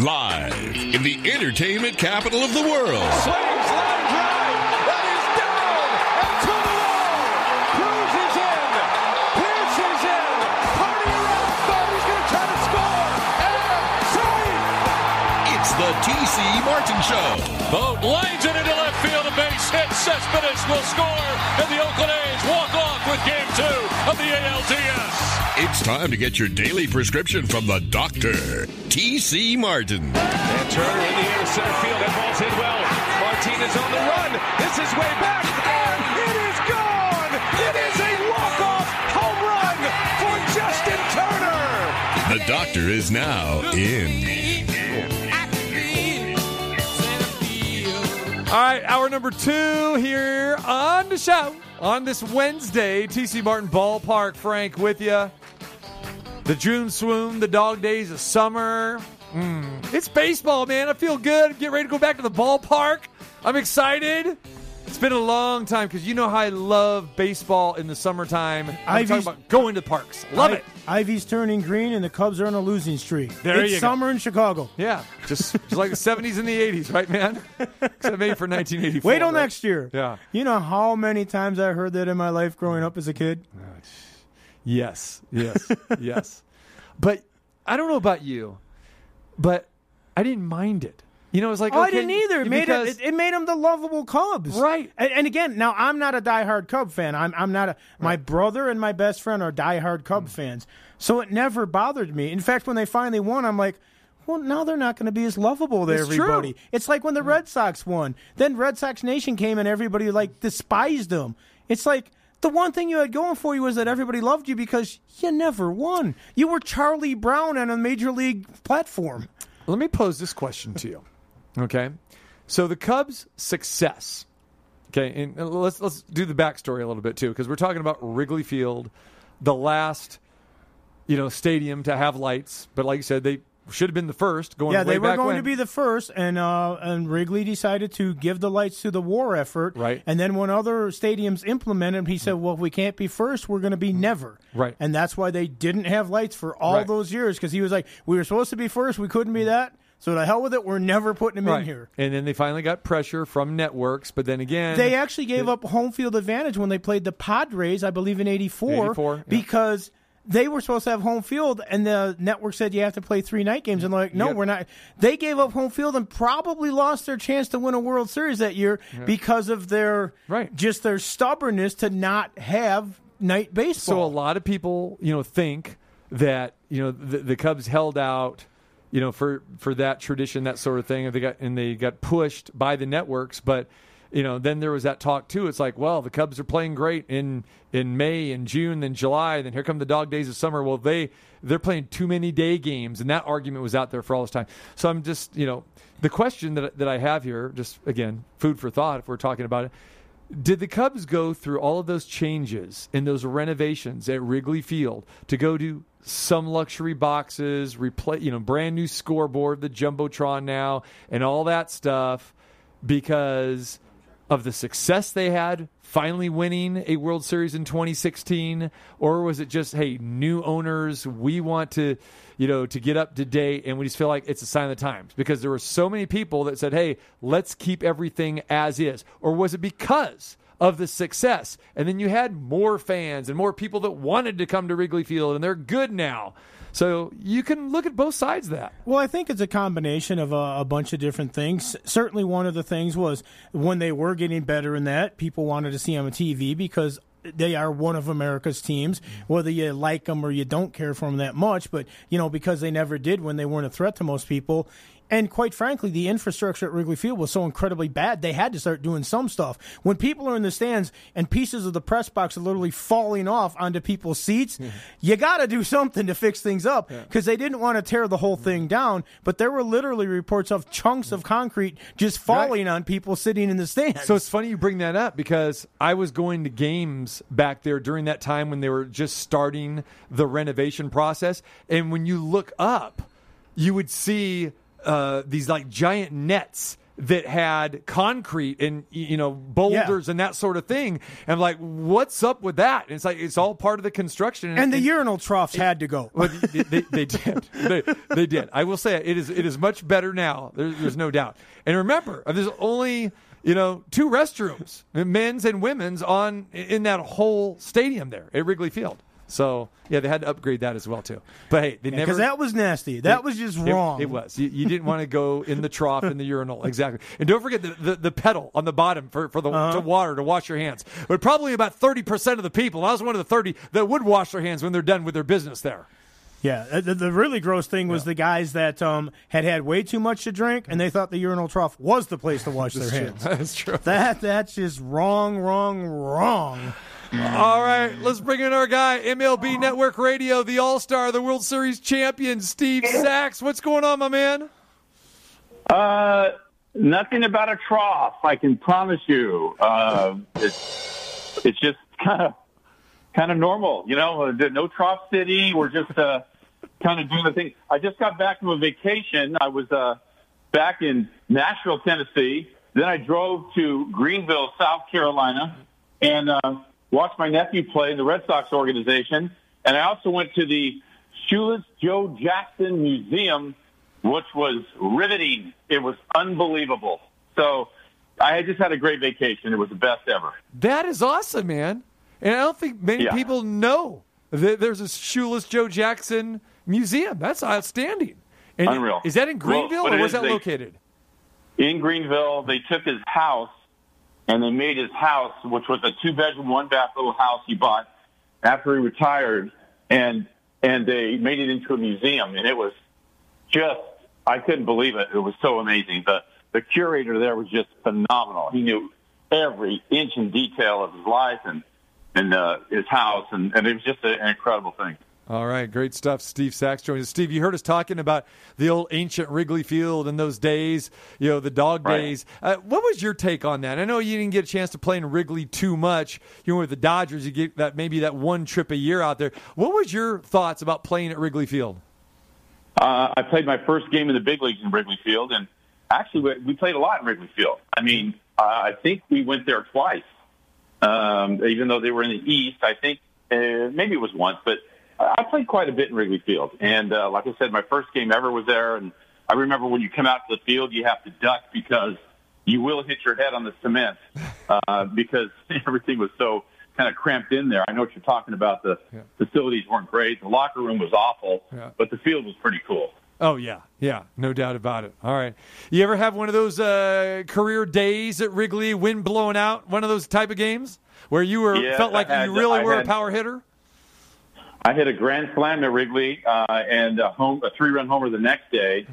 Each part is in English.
Live in the entertainment capital of the world. Swings line drive. That is down and to the wall. Cruz is in. Pierce is in. Party around. Bobby's going to try to score. And save. It's the TC Martin Show. Vogt lines it into left field. Base hit. Cespedes will score. And the Oakland A's walk off with game two of the ALDS. It's time to get your daily prescription from the doctor, TC Martin. And Turner in the air center field. That ball's hit well. Martinez on the run. This is way back. And it is gone. It is a walk-off home run for Justin Turner. The doctor is now in. All right, hour number two here on the show on this Wednesday. TC Martin Ballpark, Frank with you. The June swoon, the dog days of summer. Mm, it's baseball, man. I feel good. Get ready to go back to the ballpark. I'm excited. It's been a long time because you know how I love baseball in the summertime. I'm Ivy's- talking about going to parks. Love I- it. Ivy's turning green and the Cubs are on a losing streak. There it's you go. summer in Chicago. Yeah, just, just like the 70s and the 80s, right, man? Except maybe for 1984. Wait till right? next year. Yeah. You know how many times I heard that in my life growing up as a kid? Uh, yes, yes, yes. But I don't know about you, but I didn't mind it. You know, it was like Oh, I didn't either. It made because- it, it made them the lovable Cubs, Right. And, and again, now I'm not a diehard Cub fan. I'm I'm not a. My brother and my best friend are diehard Cub Mm. fans, so it never bothered me. In fact, when they finally won, I'm like. Well, now they're not going to be as lovable to It's true. everybody. It's like when the Red Sox won. Then Red Sox Nation came and everybody like despised them. It's like the one thing you had going for you was that everybody loved you because you never won. You were Charlie Brown on a major league platform. Let me pose this question to you. Okay, so the Cubs' success. Okay, and uh, let's let's do the backstory a little bit too, because we're talking about Wrigley Field, the last, you know, stadium to have lights. But like you said, they should have been the first. Going Yeah, they were going when. to be the first, and uh, and Wrigley decided to give the lights to the war effort. Right. And then when other stadiums implemented, he said, "Well, if we can't be first, we're going to be mm-hmm. never." Right. And that's why they didn't have lights for all Right. those years because he was like, "We were supposed to be first, we couldn't be mm-hmm. that." So the hell with it, we're never putting them in here. And then they finally got pressure from networks, but then again, They actually gave up home field advantage when they played the Padres, I believe, in '84, 84, yeah. because they were supposed to have home field, and the network said you have to play three night games. And they're like, no, Yep. we're not. They gave up home field and probably lost their chance to win a World Series that year because of their Right. just their stubbornness to not have night baseball. So a lot of people, you know, think that you know the, the Cubs held out, you know, for for that tradition, that sort of thing, and they got and they got pushed by the networks. But you know, then there was that talk too. It's like, well, the Cubs are playing great in in May and June, then July, then here come the dog days of summer. Well, they they're playing too many day games, and that argument was out there for all this time. So I'm just, you know, the question that that I have here, just again, food for thought, if we're talking about it. Did the Cubs go through all of those changes and those renovations at Wrigley Field to go to some luxury boxes, replace, you know, brand new scoreboard, the jumbotron now, and all that stuff? Because of the success they had finally winning a World Series in 2016 or was it just hey new owners we want to you know to get up to date and we just feel like it's a sign of the times? Because there were so many people that said hey let's keep everything as is. Or was it because of the success? And then you had more fans and more people that wanted to come to Wrigley Field and they're good now so you can look at both sides of that Well, I think it's a combination of a, a bunch of different things. Certainly, one of the things was when they were getting better in that, people wanted to see them on TV because they are one of America's teams, whether you like them or you don't care for them that much. But, you know, because they never did when they weren't a threat to most people. And quite frankly, the infrastructure at Wrigley Field was so incredibly bad, they had to start doing some stuff. When people are in the stands and pieces of the press box are literally falling off onto people's seats, you got to do something to fix things up because they didn't want to tear the whole thing down. But there were literally reports of chunks of concrete just falling on people sitting in the stands. So it's funny you bring that up because I was going to games back there during that time when they were just starting the renovation process. And when you look up, you would see uh, these like giant nets that had concrete and you know boulders Yeah. and that sort of thing. And I'm like, what's up with that? And it's like it's all part of the construction. And the urinal troughs had to go. well, they, they, they did. They, they did. I will say it is. It is much better now. There's, there's no doubt. And remember, there's only you know two restrooms, men's and women's, on in that whole stadium there at Wrigley Field. So yeah, they had to upgrade that as well too. But hey, they never Because that was nasty. That was just it- wrong. It, was. You, you didn't want to go in the trough in the urinal. Exactly. And don't forget the, the, the pedal on the bottom for, for the Uh-huh. to water to wash your hands. But probably about thirty percent of the people. I was one of the thirty that would wash their hands when they're done with their business there. Yeah, uh, the, the really gross thing was the guys that um, had had way too much to drink, and they thought the urinal trough was the place to wash their hands. That's true. That that's just wrong, wrong, wrong. All right, let's bring in our guy, MLB Network Radio, the All Star, the World Series champion, Steve Sax. What's going on, my man? Uh, nothing about a trough. I can promise you. Uh, it's it's just kind of kind of normal, you know. Uh, No trough city. We're just uh, kind of doing the thing. I just got back from a vacation. I was uh, back in Nashville, Tennessee. Then I drove to Greenville, South Carolina, and uh, watched my nephew play in the Red Sox organization. And I also went to the Shoeless Joe Jackson Museum which was riveting. It was unbelievable. So I just had a great vacation. It was the best ever. That is awesome, man. And I don't think many Yeah. people know that there's a Shoeless Joe Jackson museum. That's outstanding. And Unreal. Is that in Greenville what or where's that they- located? In Greenville, they took his house and they made his house, which was a two bedroom, one bath little house he bought after he retired, and and they made it into a museum, and it was just I couldn't believe it. It was so amazing. The the curator there was just phenomenal. He knew every inch and detail of his life and and uh, his house, and, and it was just a, an incredible thing. All right, great stuff. Steve Sax joins us. Steve, you heard us talking about the old ancient Wrigley Field and those days, you know, the dog Right. days. Uh, what was your take on that? I know you didn't get a chance to play in Wrigley too much. You know, with the Dodgers, you get that maybe that one trip a year out there. What was your thoughts about playing at Wrigley Field? Uh, I played my first game in the big leagues in Wrigley Field, and actually we, we played a lot in Wrigley Field. I mean, uh, I think we went there twice, um, even though they were in the East. I think uh, maybe it was once, but I played quite a bit in Wrigley Field. And uh, like I said, my first game ever was there, and I remember when you come out to the field, you have to duck because you will hit your head on the cement uh, because everything was so kind of cramped in there. I know what you're talking about. The Yeah. facilities weren't great. The locker room was awful, Yeah. but the field was pretty cool. Oh yeah, yeah, no doubt about it. All right, you ever have one of those uh, career days at Wrigley, wind blowing out, one of those type of games where you were Yes, felt like had- you really I were a power hitter? I hit a grand slam at Wrigley uh, and a home a three run homer the next day,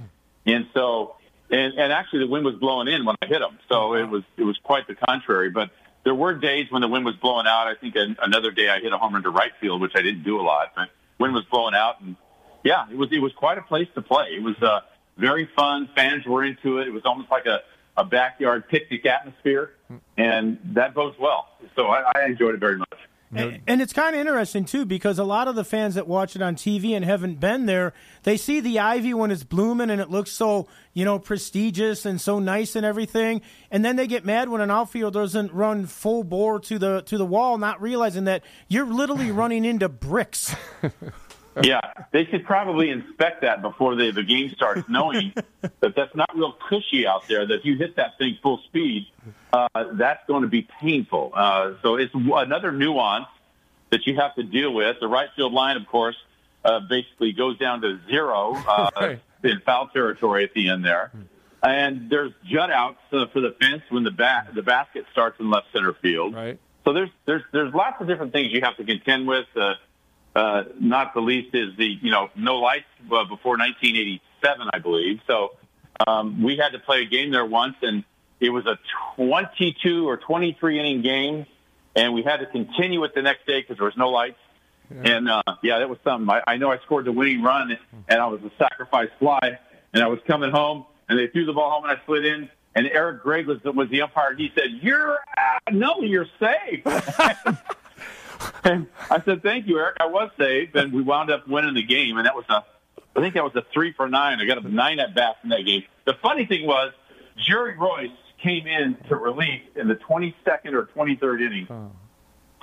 and so and and actually the wind was blowing in when I hit them, so it was it was quite the contrary. But there were days when the wind was blowing out. I think an, another day I hit a homer into right field, which I didn't do a lot, but wind was blowing out, and yeah, it was it was quite a place to play. It was uh, very fun. Fans were into it. It was almost like a a backyard picnic atmosphere, and that bodes well. So I, I enjoyed it very much. And, and it's kind of interesting too because a lot of the fans that watch it on TV and haven't been there, they see the ivy when it's blooming and it looks so you know prestigious and so nice and everything, and then they get mad when an outfielder doesn't run full bore to the to the wall, not realizing that you're literally running into bricks. Yeah, they should probably inspect that before the, the game starts, knowing that that's not real cushy out there. That if you hit that thing full speed, uh, that's going to be painful. Uh, so it's w- another nuance that you have to deal with. The right field line, of course, uh, basically goes down to zero uh, Right. in foul territory at the end there. And there's jut outs uh, for the fence when the bat the basket starts in left center field. Right. So there's there's there's lots of different things you have to contend with. Uh, not the least is the you know no lights uh, before 1987, I believe. So um, we had to play a game there once, and it was a 22 or 23 inning game, and we had to continue it the next day because there was no lights. And uh, yeah, that was something. I, I know I scored the winning run, and I was a sacrifice fly, and I was coming home, and they threw the ball home, and I slid in. And Eric Gregg was, was the umpire. and He said, "You're uh, no, you're safe." I said, "Thank you, Eric. I was safe." And we wound up winning the game, and that was a, I think that was a three for nine. I got a nine at bats in that game. The funny thing was, Jerry Reuss came in to relief in the 22nd or 23rd inning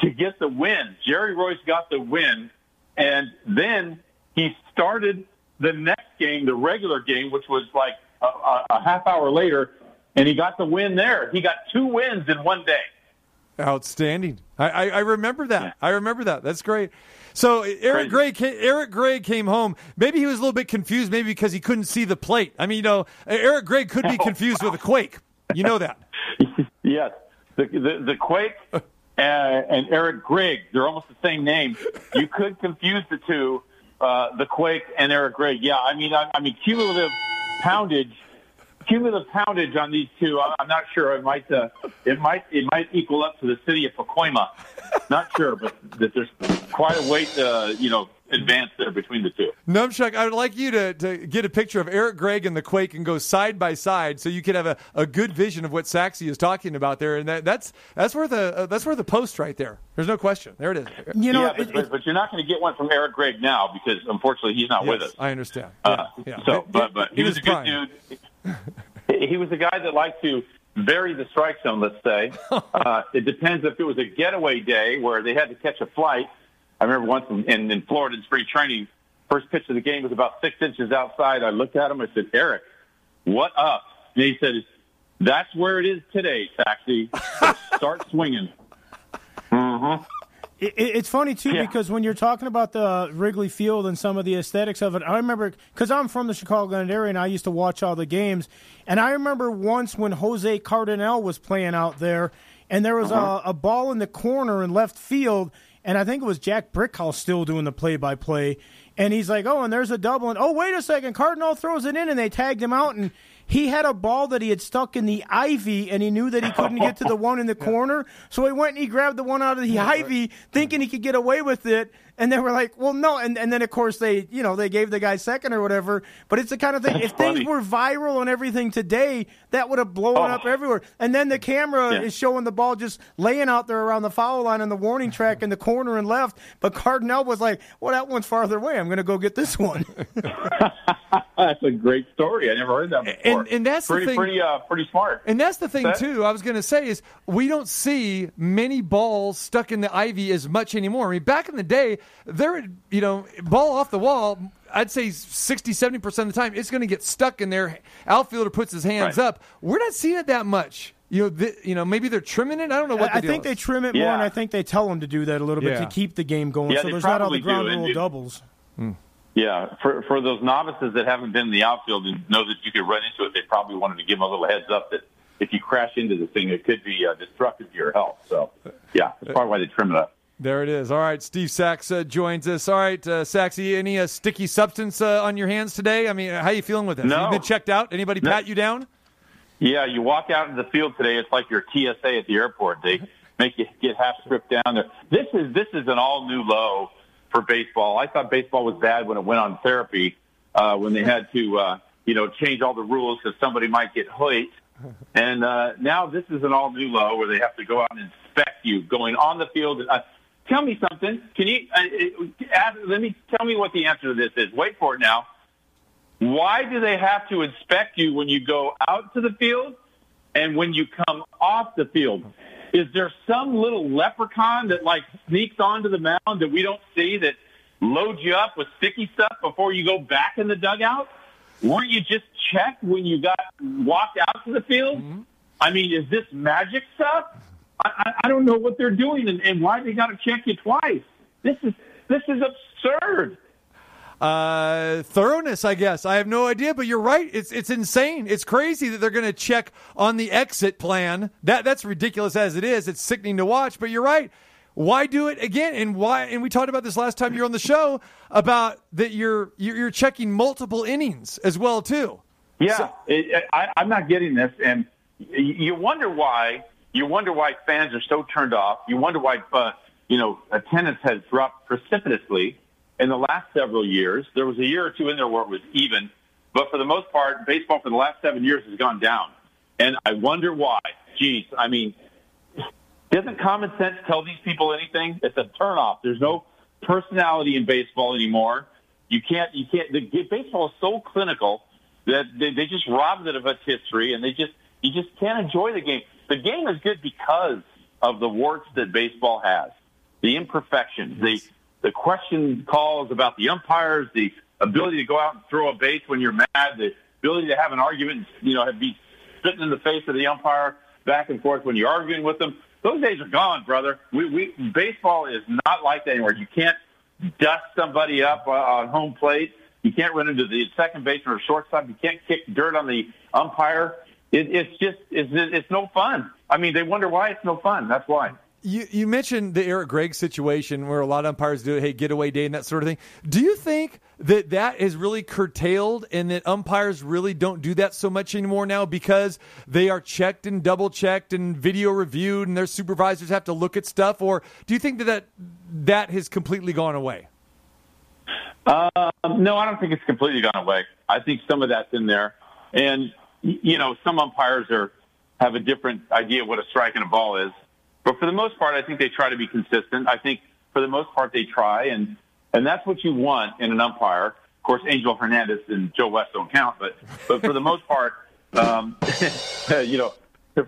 to get the win. Jerry Reuss got the win, and then he started the next game, the regular game, which was like a, a, a half hour later, and he got the win there. He got two wins in one day. Outstanding. I, I, I remember that. I remember that. That's great. So Eric Gregg, ca- Eric Gregg came home. Maybe he was a little bit confused, maybe because he couldn't see the plate. I mean, you know, Eric Gregg could be confused with a quake. You know that. yes, the the, the Quake uh, and Eric Gregg, they're almost the same name. You could confuse the two, uh, the Quake and Eric Gregg. Yeah, I mean, I, I mean, cumulative poundage, cumulative poundage on these two. I- I'm not sure. It might, uh, it might, it might equal up to the city of Pacoima. Not sure, but that there's quite a weight, uh, you know, advance there between the two. Numchuck, I would like you to, to get a picture of Eric Gregg and the Quake and go side by side, so you can have a, a good vision of what Saxy is talking about there. And that, that's that's where the uh, that's where the post right there. There's no question. There it is. You know, yeah, but, it- but, but you're not going to get one from Eric Gregg now because unfortunately he's not with us. I understand. Uh, Yeah, yeah. So, but but he, was, a good dude. He was a guy that liked to vary the strike zone. Let's say uh, it depends if it was a getaway day where they had to catch a flight. I remember once in, in, in Florida in spring training, first pitch of the game was about six inches outside. I looked at him. I said, "Eric, what up?" And he said, "That's where it is today, Saxy. Start swinging." It, it- it's funny too Yeah. because when you're talking about the Wrigley Field and some of the aesthetics of it, I remember because I'm from the Chicagoland area and I used to watch all the games, and I remember once when Jose Cardenal was playing out there, and there was a, uh-huh. a ball in the corner in left field, and I think it was Jack Brickhouse still doing the play-by-play, and he's like, "Oh, and there's a double," and oh, wait a second, Cardenal throws it in, and they tagged him out, and he had a ball that he had stuck in the ivy, and he knew that he couldn't get to the one in the corner, so he went and he grabbed the one out of the ivy, thinking he could get away with it. And they were like, "Well, no." And and then of course they, you know, they gave the guy second or whatever. But it's the kind of thing. if things were viral and everything today, that would have blown Oh. up everywhere. And then the camera Yeah. is showing the ball just laying out there around the foul line on the warning track in the corner and left. But Cardenal was like, "Well, that one's farther away. I'm going to go get this one." That's a great story. I never heard that before. And- and that's the pretty, thing- pretty, uh, pretty smart. And that's the thing That- too. I was going to say is we don't see many balls stuck in the ivy as much anymore. I mean, back in the day, there, you know, ball off the wall. I'd say 60, 70 percent of the time, it's going to get stuck in there. Outfielder puts his hands Right. up. We're not seeing it that much. You know, th- you know, maybe they're trimming it. I don't know what. I the think deal they trim it more, Yeah. and I think they tell them to do that a little bit Yeah. to keep the game going. Yeah, so there's not all the ground rule it- doubles. Yeah, for for those novices that haven't been in the outfield and know that you could run into it, they probably wanted to give them a little heads up that if you crash into the thing, it could be uh, destructive to your health. So, yeah, that's probably why they trim it up. There it is. All right, Steve Sax uh, joins us. All right, uh, Saxy, any uh, sticky substance uh, on your hands today? I mean, how are you feeling with this? No. You've been checked out. Anybody No. pat you down? Yeah, you walk out in the field today, it's like your TSA at the airport. They make you get half stripped down there. This is this is an all new low for baseball. I thought baseball was bad when it went on therapy, uh, when they had to uh, you know change all the rules because somebody might get hurt. And uh, now this is an all new low where they have to go out and inspect you going on the field. Uh, tell me something. Can you uh, uh, ask, let me tell me what the answer to this is? Wait for it now. Why do they have to inspect you when you go out to the field and when you come off the field? Is there some little leprechaun that like sneaks onto the mound that we don't see that loads you up with sticky stuff before you go back in the dugout? Weren't you just checked when you got walked out to the field? Mm-hmm. I mean, is this magic stuff? I, I, I don't know what they're doing and, and why they got to check you twice. This is this is absurd. Uh, thoroughness, I guess. I have no idea, but you're right. It's it's insane. It's crazy that they're going to check on the exit plan. That that's ridiculous as it is. It's sickening to watch, but you're right. Why do it again? And why? And we talked about this last time you're on the show about that you're you're, checking multiple innings as well too. Yeah, So- it, I, I'm not getting this, and you wonder why. You wonder why fans are so turned off. You wonder why uh, you know attendance has dropped precipitously in the last several years. There was a year or two in there where it was even, but for the most part, baseball for the last seven years has gone down, and I wonder why. Geez, I mean, doesn't common sense tell these people anything? It's a turnoff. There's no personality in baseball anymore. You can't. You can't. The baseball is so clinical that they, they just robbed it of its history, and they just you just can't enjoy the game. The game is good because of the warts that baseball has, the imperfections, the the question calls about the umpires, the ability to go out and throw a base when you're mad, the ability to have an argument, you know, be spitting in the face of the umpire back and forth when you're arguing with them. Those days are gone, brother. We, we baseball is not like that anymore. You can't dust somebody up uh, on home plate. You can't run into the second baseman or shortstop. You can't kick dirt on the umpire. It, it's just it's, it's no fun. I mean, they wonder why it's no fun. That's why. You, you mentioned the Eric Gregg situation where a lot of umpires do, hey, getaway day and that sort of thing. Do you think that that is really curtailed and that umpires really don't do that so much anymore now because they are checked and double checked and video reviewed and their supervisors have to look at stuff? Or do you think that that, that has completely gone away? Um, no, I don't think it's completely gone away. I think some of that's in there. And, you know, some umpires are have a different idea of what a strike and a ball is. But for the most part, I think they try to be consistent. I think for the most part they try, and and that's what you want in an umpire. Of course, Angel Hernandez and Joe West don't count, but but for the most part, um, you know,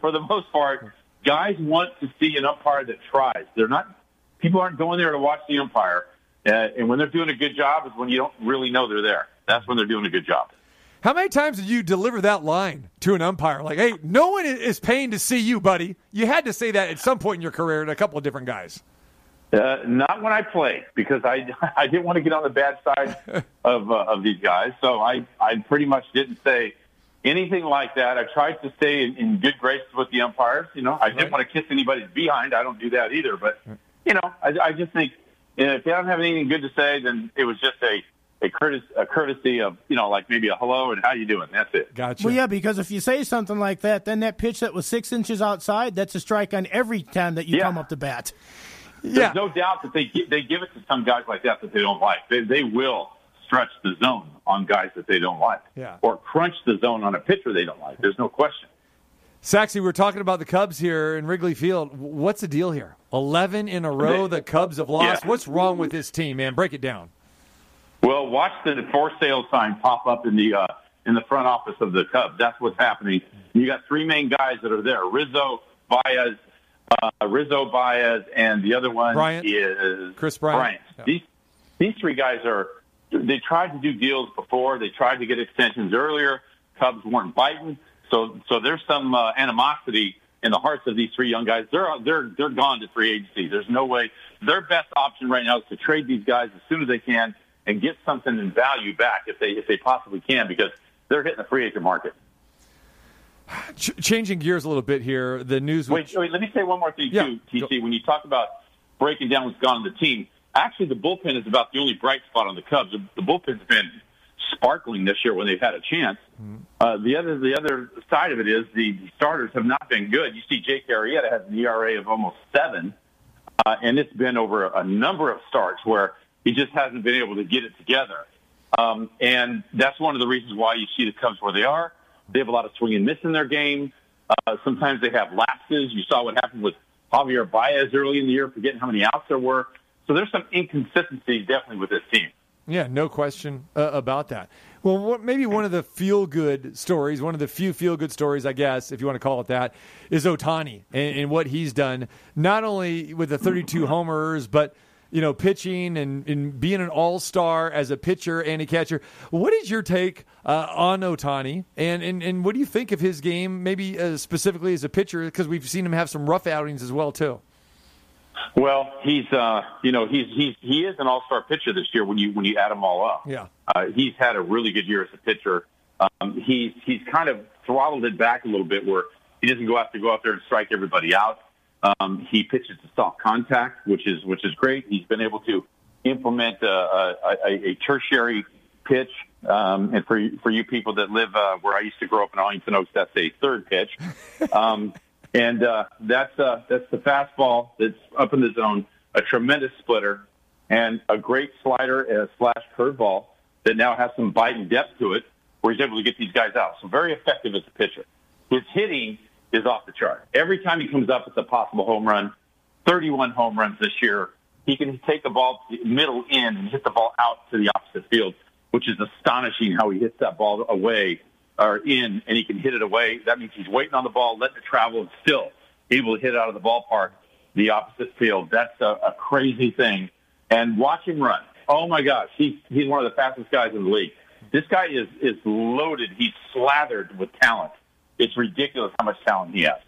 for the most part, guys want to see an umpire that tries. They're not people aren't going there to watch the umpire, uh, and when they're doing a good job is when you don't really know they're there. That's when they're doing a good job. How many times did you deliver that line to an umpire? Like, hey, no one is paying to see you, buddy. You had to say that at some point in your career to a couple of different guys. Uh, not when I played because I I didn't want to get on the bad side of uh, of these guys. So I I pretty much didn't say anything like that. I tried to stay in, in good graces with the umpires. You know, I didn't want to kiss anybody's behind. I don't do that either. But you know, I, I just think you know, if they don't have anything good to say, then it was just a a courtesy, a courtesy of you know like maybe a hello and how you doing. That's it. Gotcha. Well, yeah, because if you say something like that, then that pitch that was six inches outside, that's a strike on every time that you Yeah. come up to bat. There's yeah. no doubt that they they give it to some guys like that that they don't like. They they will stretch the zone on guys that they don't like, Yeah. or crunch the zone on a pitcher they don't like. There's no question. Saxy, we're talking about the Cubs here in Wrigley Field. What's the deal here? 11 in a row the Cubs have lost. Yeah. What's wrong with this team, man? Break it down. Well, watch the for sale sign pop up in the uh, in the front office of the Cubs. That's what's happening. You got three main guys that are there: Rizzo, Baez, uh, Rizzo, Baez, and the other one Bryant. is Kris Bryant. Yeah. These these three guys are. They tried to do deals before. They tried to get extensions earlier. Cubs weren't biting, so so there's some uh, animosity in the hearts of these three young guys. They're they're they're gone to free agency. There's no way. Their best option right now is to trade these guys as soon as they can and get something in value back if they if they possibly can because they're hitting the free agent market. Ch- changing gears a little bit here. The news. Wait, wait, let me say one more thing Yeah, too, TC. When you talk about breaking down what's gone on the team, actually the bullpen is about the only bright spot on the Cubs. The, the bullpen's been sparkling this year when they've had a chance. Uh, the other the other side of it is the, the starters have not been good. You see, Jake Arrieta has an ERA of almost seven, uh, and it's been over a number of starts where he just hasn't been able to get it together. Um, and that's one of the reasons why you see the Cubs where they are. They have a lot of swing and miss in their game. Uh, sometimes they have lapses. You saw what happened with Javier Baez early in the year, forgetting how many outs there were. So there's some inconsistencies definitely with this team. Yeah, no question uh, about that. Well, what, maybe one of the feel good stories, one of the few feel good stories, I guess, if you want to call it that, is Ohtani and, and what he's done, not only with the 32 homers, but you know, pitching and, and being an all star as a pitcher and a catcher. What is your take uh, on Ohtani, and, and and what do you think of his game, maybe uh, specifically as a pitcher? Because we've seen him have some rough outings as well too. Well, he's uh, you know he's he's he is an all star pitcher this year when you when you add them all up. Yeah. uh, he's had a really good year as a pitcher. Um, he's he's kind of throttled it back a little bit where he doesn't go out to go out there and strike everybody out. Um, he pitches to soft contact, which is which is great. He's been able to implement a, a, a, a tertiary pitch. Um, and for for you people that live uh, where I used to grow up in Arlington Oaks, that's a third pitch. Um, and uh, that's uh, that's the fastball that's up in the zone, a tremendous splitter, and a great slider uh, slash curveball that now has some bite and depth to it, where he's able to get these guys out. So very effective as a pitcher. His hitting is off the chart. Every time he comes up, it's a possible home run. 31 home runs this year. He can take the ball middle in and hit the ball out to the opposite field, which is astonishing how he hits that ball away or in and he can hit it away, that means he's waiting on the ball, letting it travel, and still able to hit it out of the ballpark, the opposite field. That's a, a crazy thing. And watch him run. Oh my gosh, he's he's one of the fastest guys in the league. This guy is is loaded. He's slathered with talent. It's ridiculous how much talent he has.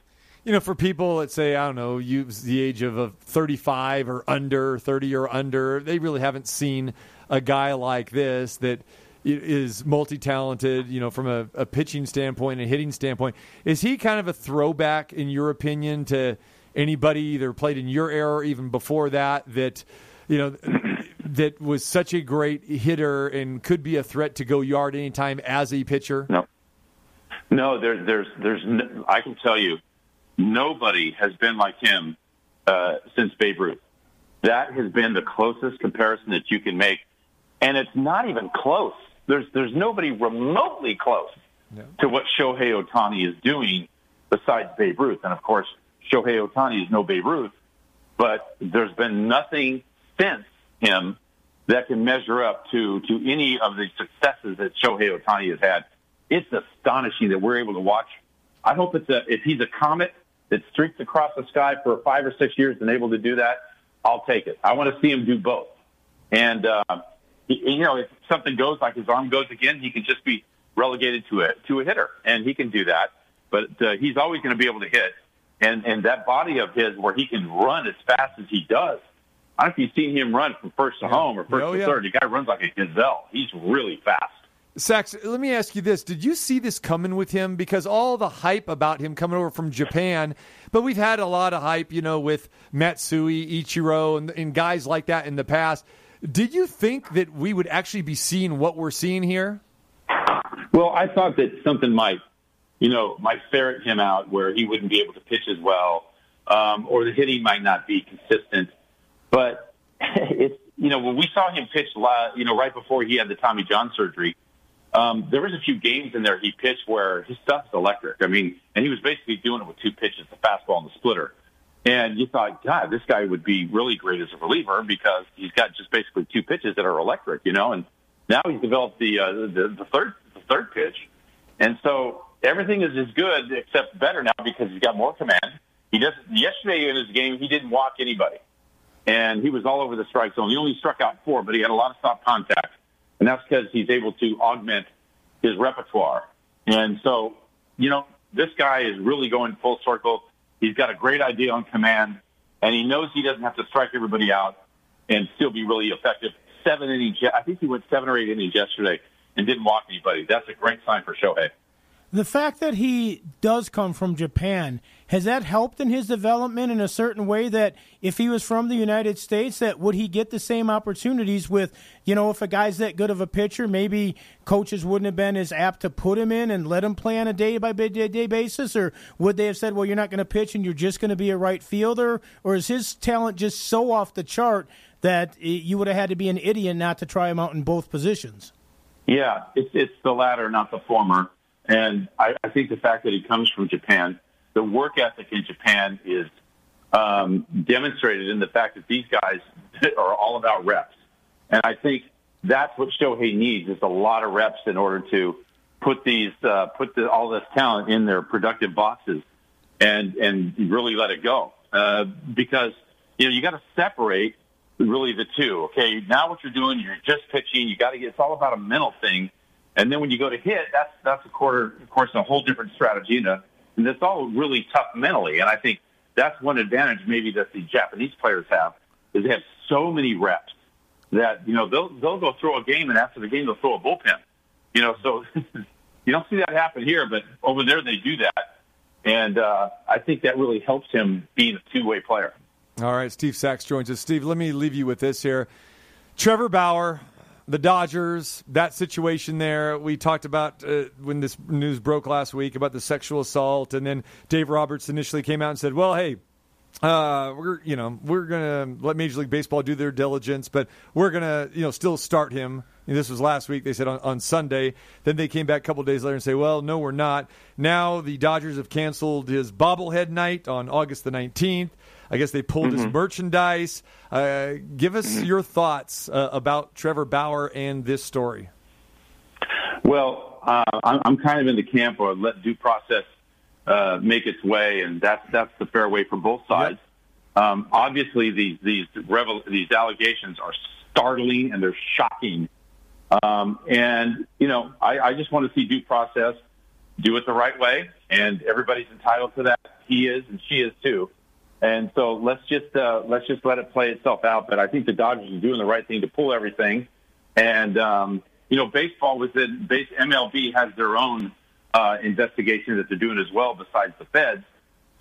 You know, for people that say, I don't know, use the age of a 35 or under, 30 or under, they really haven't seen a guy like this that is multi-talented, you know, from a, a pitching standpoint and hitting standpoint. Is he kind of a throwback, in your opinion, to anybody either played in your era or even before that that, you know, that was such a great hitter and could be a threat to go yard anytime as a pitcher? No. No, there, there's, there's, no, I can tell you, nobody has been like him uh, since Babe Ruth. That has been the closest comparison that you can make, and it's not even close. There's, there's nobody remotely close no. to what Shohei Ohtani is doing besides Babe Ruth. And of course, Shohei Ohtani is no Babe Ruth, but there's been nothing since him that can measure up to to any of the successes that Shohei Ohtani has had it's astonishing that we're able to watch. I hope it's a, if he's a comet that streaks across the sky for five or six years and able to do that, I'll take it. I want to see him do both. And, uh, he, you know, if something goes like his arm goes again, he can just be relegated to a, to a hitter and he can do that. But, uh, he's always going to be able to hit. And, and that body of his where he can run as fast as he does. I don't know if you've seen him run from first to yeah. home or first oh, to yeah. third. The guy runs like a gazelle. He's really fast. Sax, let me ask you this. Did you see this coming with him? Because all the hype about him coming over from Japan, but we've had a lot of hype, you know, with Matsui, Ichiro, and, and guys like that in the past. Did you think that we would actually be seeing what we're seeing here? Well, I thought that something might, you know, might ferret him out where he wouldn't be able to pitch as well, um, or the hitting might not be consistent. But it's, you know, when we saw him pitch, you know, right before he had the Tommy John surgery, um, there was a few games in there he pitched where his stuff's electric. I mean, and he was basically doing it with two pitches, the fastball and the splitter. And you thought, God, this guy would be really great as a reliever because he's got just basically two pitches that are electric, you know. And now he's developed the uh, the, the third the third pitch, and so everything is as good except better now because he's got more command. He does. Yesterday in his game, he didn't walk anybody, and he was all over the strike zone. He only struck out four, but he had a lot of stop contact and that's because he's able to augment his repertoire. And so, you know, this guy is really going full circle. He's got a great idea on command, and he knows he doesn't have to strike everybody out and still be really effective. Seven innings, I think he went seven or eight innings yesterday and didn't walk anybody. That's a great sign for Shohei. The fact that he does come from Japan has that helped in his development in a certain way that if he was from the United States that would he get the same opportunities with you know if a guy's that good of a pitcher maybe coaches wouldn't have been as apt to put him in and let him play on a day by day basis? Or would they have said well you're not going to pitch and you're just going to be a right fielder? Or is his talent just so off the chart that you would have had to be an idiot not to try him out in both positions? Yeah it's it's the latter not the former and I, I think the fact that he comes from Japan, the work ethic in Japan is um, demonstrated in the fact that these guys are all about reps. And I think that's what Shohei needs is a lot of reps in order to put these uh, put the, all this talent in their productive boxes and and really let it go uh, because you know you got to separate really the two. Okay, now what you're doing, you're just pitching. You got to get. It's all about a mental thing and then when you go to hit, that's that's a quarter, of course, a whole different strategy, and, a, and it's all really tough mentally. And I think that's one advantage maybe that the Japanese players have is they have so many reps that you know they'll they'll go throw a game, and after the game they'll throw a bullpen. You know, so you don't see that happen here, but over there they do that, and uh, I think that really helps him being a two way player. All right, Steve Sax joins us. Steve, let me leave you with this here. Trevor Bauer, the Dodgers, that situation there. We talked about uh, when this news broke last week about the sexual assault, and then Dave Roberts initially came out and said, "Well, hey." Uh, we're you know we're gonna let Major League Baseball do their diligence, but we're gonna you know still start him. this was last week. They said on, on Sunday. Then they came back a couple days later and say, well, no, we're not. Now the Dodgers have canceled his bobblehead night on August the nineteenth. I guess they pulled mm-hmm. his merchandise. Uh, give us mm-hmm. your thoughts uh, about Trevor Bauer and this story. Well, uh, I'm, I'm kind of in the camp of let due process uh, make its way, and that's that's the fair way for both sides. Um, obviously, these these revel- these allegations are startling and they're shocking, um, and you know I, I just want to see due process do it the right way, and everybody's entitled to that. He is, and she is too. And so let's just uh, let's just let it play itself out. But I think the Dodgers are doing the right thing to pull everything. And um, you know, baseball was in base MLB has their own uh, investigation that they're doing as well, besides the Feds.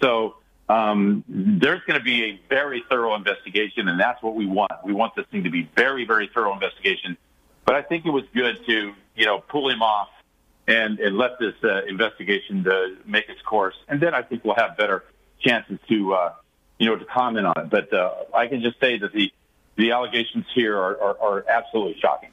So um, there's going to be a very thorough investigation, and that's what we want. We want this thing to be very, very thorough investigation. But I think it was good to you know pull him off and, and let this uh, investigation uh, make its course, and then I think we'll have better chances to uh, you know to comment on it. But uh, I can just say that the the allegations here are, are, are absolutely shocking.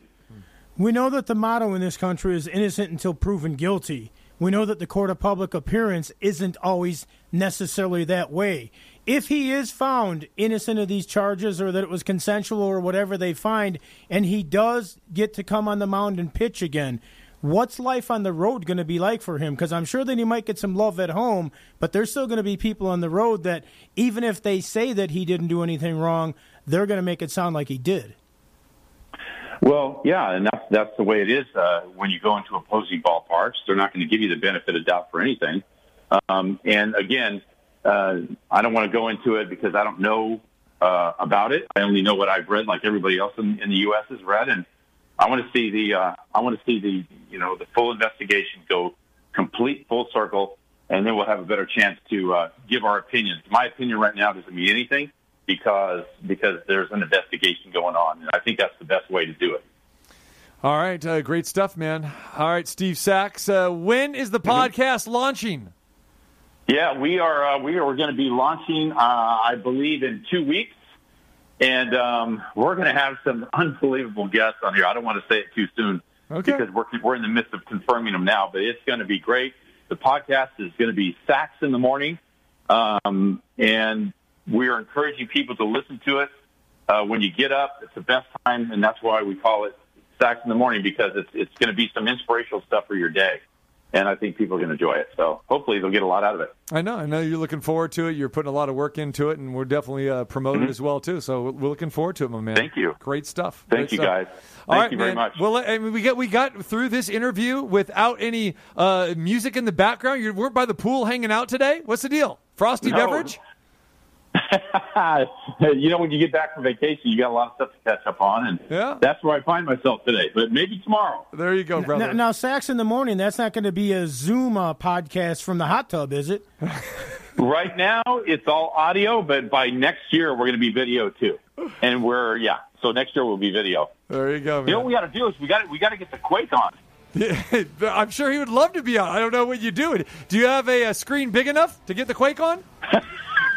We know that the motto in this country is innocent until proven guilty. We know that the court of public appearance isn't always necessarily that way. If he is found innocent of these charges or that it was consensual or whatever they find, and he does get to come on the mound and pitch again, what's life on the road going to be like for him? Because I'm sure that he might get some love at home, but there's still going to be people on the road that, even if they say that he didn't do anything wrong, they're going to make it sound like he did. Well, yeah, and that's that's the way it is uh, when you go into opposing ballparks. They're not going to give you the benefit of doubt for anything. Um, and again, uh, I don't want to go into it because I don't know uh, about it. I only know what I've read, like everybody else in, in the U.S. has read, and I want to see the uh, I want to see the you know the full investigation go complete full circle, and then we'll have a better chance to uh, give our opinions. My opinion right now doesn't mean anything because because there's an investigation going on, and I think that's the best way to do it. All right, uh, great stuff, man. All right, Steve Sax, uh, when is the Mm-hmm. podcast launching? Yeah, we are uh, we are going to be launching, uh, I believe, in two weeks, and um, we're going to have some unbelievable guests on here. I don't want to say it too soon Okay. because we're we're in the midst of confirming them now, but it's going to be great. The podcast is going to be Sax in the morning, um, and we are encouraging people to listen to it uh, when you get up. It's the best time, and that's why we call it Sax in the morning because it's it's going to be some inspirational stuff for your day, and I think people are going to enjoy it. So hopefully they'll get a lot out of it. I know, I know you're looking forward to it. You're putting a lot of work into it, and we're definitely uh, promoting it as well too. So we're looking forward to it, my man. Mm-hmm. Thank you. Great stuff. Thank Great you, stuff. guys. All Thank right, you very man. much. Well, I mean, we got we got through this interview without any uh, music in the background. You weren't by the pool hanging out today. What's the deal? Frosty No. beverage? you know, when you get back from vacation, you got a lot of stuff to catch up on, and Yeah. that's where I find myself today. But maybe tomorrow. There you go, brother. Now, now, Sax in the morning, that's not going to be a Zoom uh, podcast from the hot tub, is it? Right now, it's all audio, but by next year, we're going to be video too. And we're yeah, so next year will be video. there you go, man. You know what we got to do is we got we got to get the Quake on. I'm sure he would love to be on. I don't know what you do. Do you have a, a screen big enough to get the Quake on?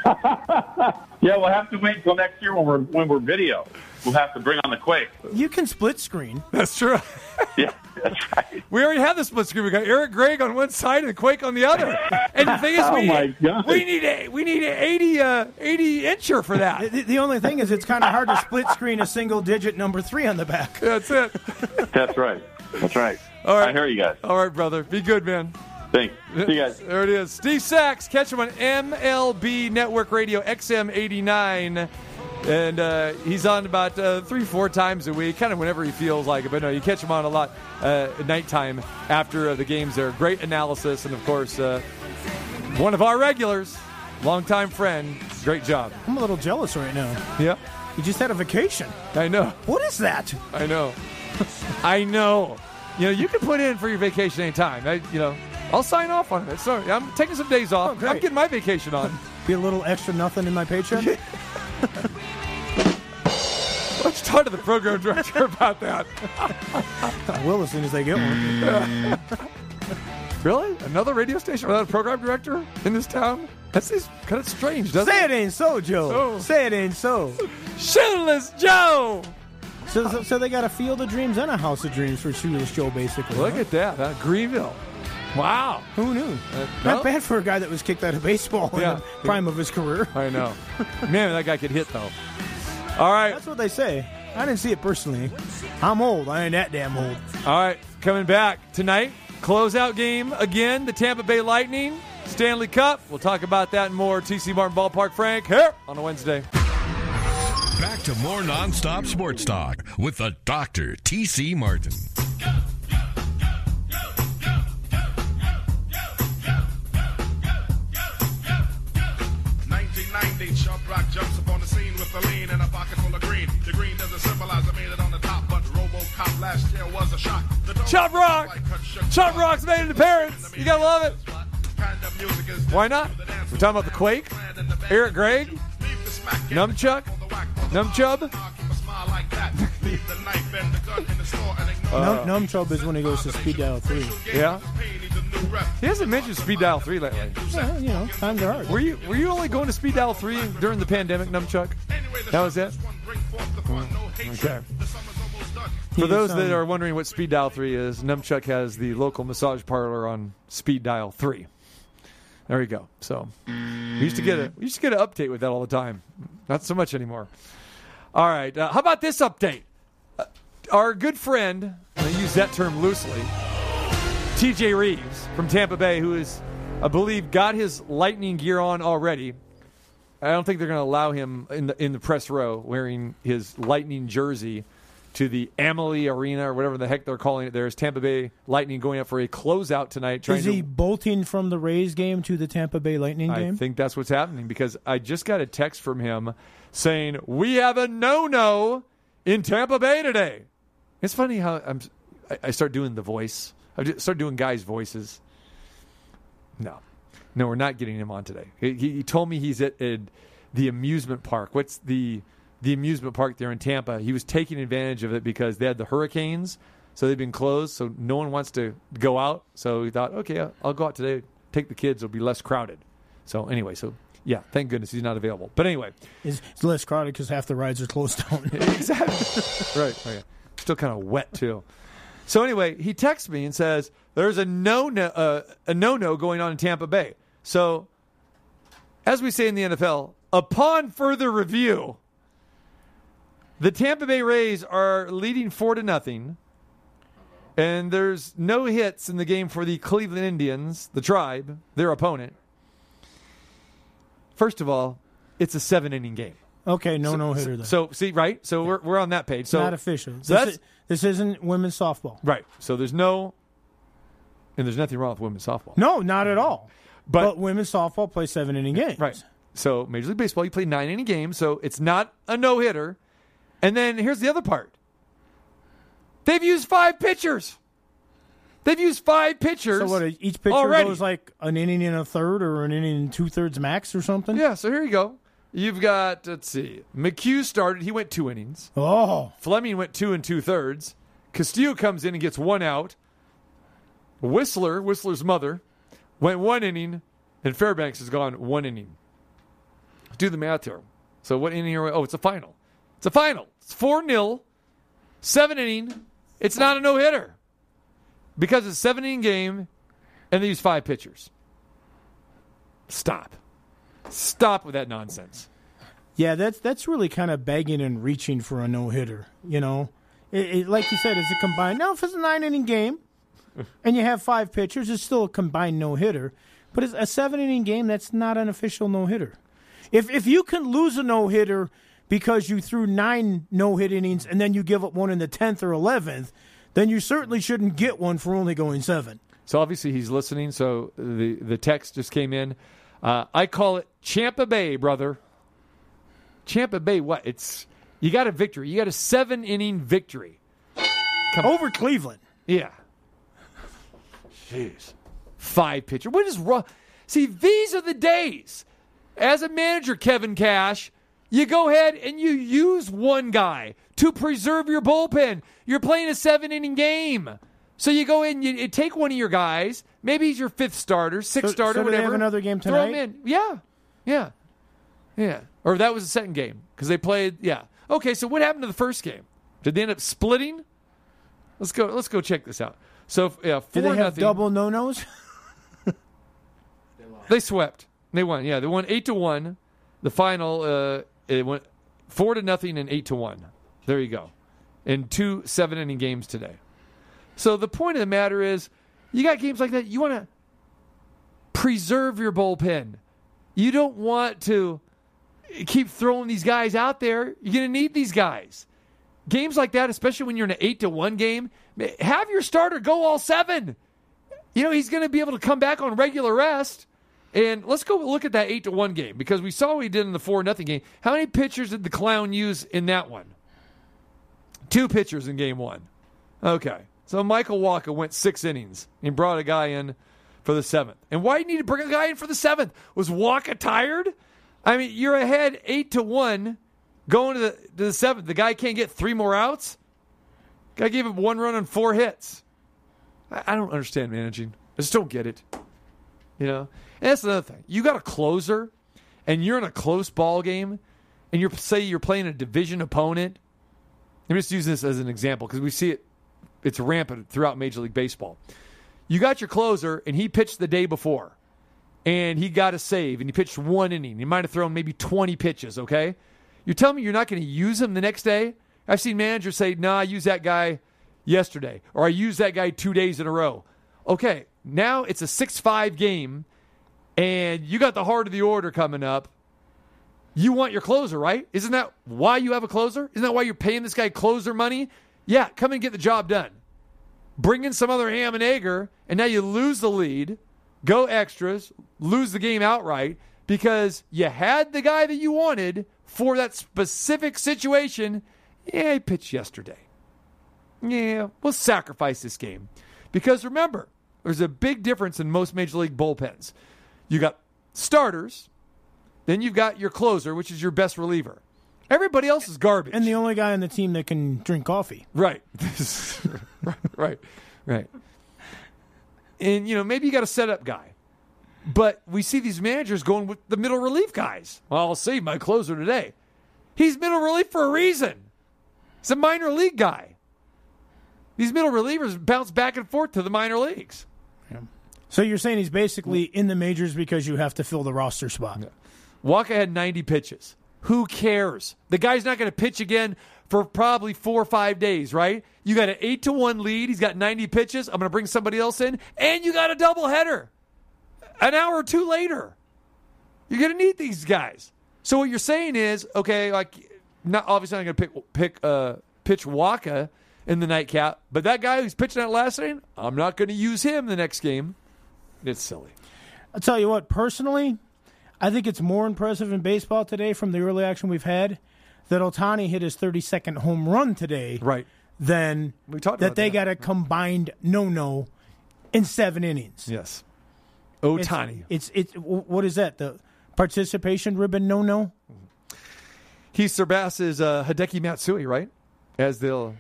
Yeah, we'll have to wait until next year when we're when we're video. We'll have to bring on the Quake. You can split screen. That's true. Yeah, that's right. We already have the split screen. We got Eric Gregg on one side and the Quake on the other. And the thing is, Oh, we, my God. we need a we need an 80 uh, 80 incher for that. The, the only thing is, it's kind of hard to split screen a single digit number three on the back. That's it. That's right. That's right. All right. I hear you guys. All right, brother. Be good, man. Thanks. See you guys. There it is. Steve Sax. Catch him on MLB Network Radio XM89. And uh, he's on about uh, three, four times a week, kind of whenever he feels like it. But no, you catch him on a lot uh, at nighttime after uh, the games there. Great analysis. And of course, uh, one of our regulars, longtime friend. Great job. I'm a little jealous right now. Yeah, You just had a vacation. I know. What is that? I know. I know. You know, you can put in for your vacation anytime. I, you know, I'll sign off on it. Sorry, I'm taking some days off. Oh. I'm getting my vacation on. Be a little extra nothing in my paycheck? Let's talk to the program director about that. I will as soon as I get one. Really? Another radio station without a program director in this town? That seems kind of strange, doesn't Say it? it ain't so, Joe. Oh. Say it ain't so. Shoeless Joe! So, so, so they got a Field of Dreams and a House of Dreams for Shoeless Joe, basically. Look huh? at that. Huh? Greenville. Wow. Who knew? Uh, Not no. bad for a guy that was kicked out of baseball Yeah. in the prime of his career. I know. Man, that guy could hit, though. All right. That's what they say. I didn't see it personally. I'm old. I ain't that damn old. All right. Coming back tonight, Closeout game again, the Tampa Bay Lightning, Stanley Cup. We'll talk about that and more. TC Martin Ballpark Frank here on a Wednesday. Back to more nonstop sports talk with the Doctor T.C. Martin. Doesn't symbolize I made it on the top, but RoboCop last year was a shock. Chop Rock! Like cut, shook, Chop. Rock's made an appearance. You gotta love it. Kind of music is Why not? We're talking about the Quake, Eric Gregg, Leave the smack in Numchuck, the whack. Numchub. Keep a smile like that. Leave the knife and the gun in the store and ignore Num, Num Chub is when he goes to speed dial three. Yeah. Pain. Needs a new rep. He hasn't mentioned Speed Dial 3 lately. Yeah, you know, times are hard. Were you were you only going to Speed Dial 3 during the pandemic, Numchuck? That was it? one bring forth the fun, no hatred. Okay. The summer's almost done. For those that um, are wondering what Speed Dial 3 is, Numchuck has the local massage parlor on Speed Dial 3. There you go. So we used to get a we used to get an update with that all the time. Not so much anymore. All right. Uh, how about this update? Uh, our good friend, and I use that term loosely, TJ Reeves from Tampa Bay, who is, I believe, got his lightning gear on already. I don't think they're going to allow him in the in the press row wearing his lightning jersey to the Amalie Arena or whatever the heck they're calling it. There's Tampa Bay Lightning going up for a closeout tonight. Trying Is he to, bolting from the Rays game to the Tampa Bay Lightning I game? I think that's what's happening because I just got a text from him saying we have a no-no in Tampa Bay today. It's funny how I'm. I, I start doing the voice. I start doing guys' voices. No, no, we're not getting him on today. He, he told me he's at, at the amusement park. What's the the amusement park there in Tampa? He was taking advantage of it because they had the hurricanes, so they've been closed. So no one wants to go out. So he thought, okay, I'll, I'll go out today. Take the kids. It'll be less crowded. So anyway, so yeah, thank goodness he's not available. But anyway, It's, less crowded because half the rides are closed down. exactly. right. right. Still kind of wet too. So anyway, he texts me and says there's a no no uh, a no no going on in Tampa Bay. So as we say in the NFL, upon further review, the Tampa Bay Rays are leading four to nothing. And there's no hits in the game for the Cleveland Indians, the tribe, their opponent. First of all, it's a seven inning game. Okay, no no hitter. So see, right? So we're we're on that page. So not official. So this, is, this isn't women's softball. right. So there's no, and there's nothing wrong with women's softball. No, not at all. But- But, women's softball plays seven inning games. Right. So Major League Baseball, you play nine inning games, so it's not a no hitter. And then here's the other part. They've used five pitchers. They've used five pitchers. So what? Each pitcher already. goes like an inning and a third, or an inning and two thirds max, or something. Yeah. So here you go. You've got let's see. McHugh started. He went two innings. Oh, Fleming went two and two thirds. Castillo comes in and gets one out. Whistler, Whistler's mother, went one inning, and Fairbanks has gone one inning. Do the math here. So what inning are we? Oh, it's a final. It's a final. It's 4 0, seven inning. It's not a no hitter because it's a seven inning game and they use five pitchers. Stop. Stop with that nonsense. yeah. That's that's really kind of begging and reaching for a no hitter. You know, it, it, like you said, it's a combined. Now, if it's a nine inning game, and you have five pitchers, it's still a combined no hitter. But it's a seven inning game. That's not an official no hitter. If if you can lose a no hitter because you threw nine no hit innings and then you give up one in the tenth or eleventh, then you certainly shouldn't get one for only going seven. So obviously he's listening. So the the text just came in. Uh, I call it Champa Bay, brother. Champa Bay. What? It's you got a victory. You got a seven inning victory. Over Cleveland. Yeah. Jeez. Five pitcher. What is wrong? See, these are the days. As a manager, Kevin Cash, you go ahead and you use one guy to preserve your bullpen. You're playing a seven inning game. So you go in, you, you take one of your guys. Maybe he's your fifth starter, sixth So- starter, so do they whatever. have another game tonight. Throw him in. Yeah. Yeah. Yeah. Or that was the second game because they played. Yeah. Okay. So what happened to the first game? Did they end up splitting? Let's go. Let's go check this out. So yeah, four Did they have nothing. double no nos? They swept. They won. Yeah, they won eight to one. The final, uh, it went four to nothing and eight to one. There you go. In two seven inning games today. So the point of the matter is, You got games like that. You want to preserve your bullpen. You don't want to keep throwing these guys out there. You're going to need these guys. Games like that, especially when you're in an eight to one game, have your starter go all seven. You know he's going to be able to come back on regular rest. And let's go look at that eight to one game because we saw what he did in the four nothing game. How many pitchers did the clown use in that one? Two pitchers in game one. Okay. So Michael Wacha went six innings and brought a guy in for the seventh. And why did you need to bring a guy in for the seventh? Was Wacha tired? I mean, you're ahead eight to one going to the, to the seventh. The guy can't get three more outs. Guy gave him one run on four hits. I, I don't understand managing. I just don't get it. You know, and that's another thing. You got a closer, and you're in a close ball game, and you're say you're playing a division opponent. Me just use this as an example because we see it. It's rampant throughout Major League Baseball. You got your closer, and he pitched the day before, and he got a save, and he pitched one inning. He might have thrown maybe 20 pitches. Okay, you're telling me you're not going to use him the next day? I've seen managers say, "Nah, I used that guy yesterday, or I used that guy two days in a row." Okay, now it's a six-five game, and you got the heart of the order coming up. You want your closer, right? Isn't that why you have a closer? Isn't that why you're paying this guy closer money? Yeah, come and get the job done. Bring in some other ham and egger, and now you lose the lead, go extras, lose the game outright because you had the guy that you wanted for that specific situation. Yeah, he pitched yesterday. Yeah, we'll sacrifice this game. Because remember, there's a big difference in most major league bullpens. You got starters, then you've got your closer, which is your best reliever. Everybody else is garbage. And the only guy on the team that can drink coffee. Right. right. Right. And, you know, maybe you got a setup guy. But we see these managers going with the middle relief guys. Well, I'll save my closer today. He's middle relief for a reason. He's a minor league guy. These middle relievers bounce back and forth to the minor leagues. So you're saying he's basically in the majors because you have to fill the roster spot. Wacha had 90 pitches. Who cares? The guy's not going to pitch again for probably four or five days, right? You got an eight to one lead. He's got 90 pitches. I'm going to bring somebody else in, and you got a doubleheader an hour or two later. You're going to need these guys. So what you're saying is, okay, like, not obviously I'm going to pick pick uh, pitch Wacha in the nightcap, but that guy who's pitching that last inning, I'm not going to use him the next game. It's silly. I'll tell you what, personally, I think it's more impressive in baseball today from the early action we've had that Ohtani hit his 32nd home run today. Right. Than We talked that they that. got a combined no-no in seven innings. Yes. It's- Ohtani. It's it's what is that? The participation ribbon no-no? He surpasses uh, Hideki Matsui, right? As the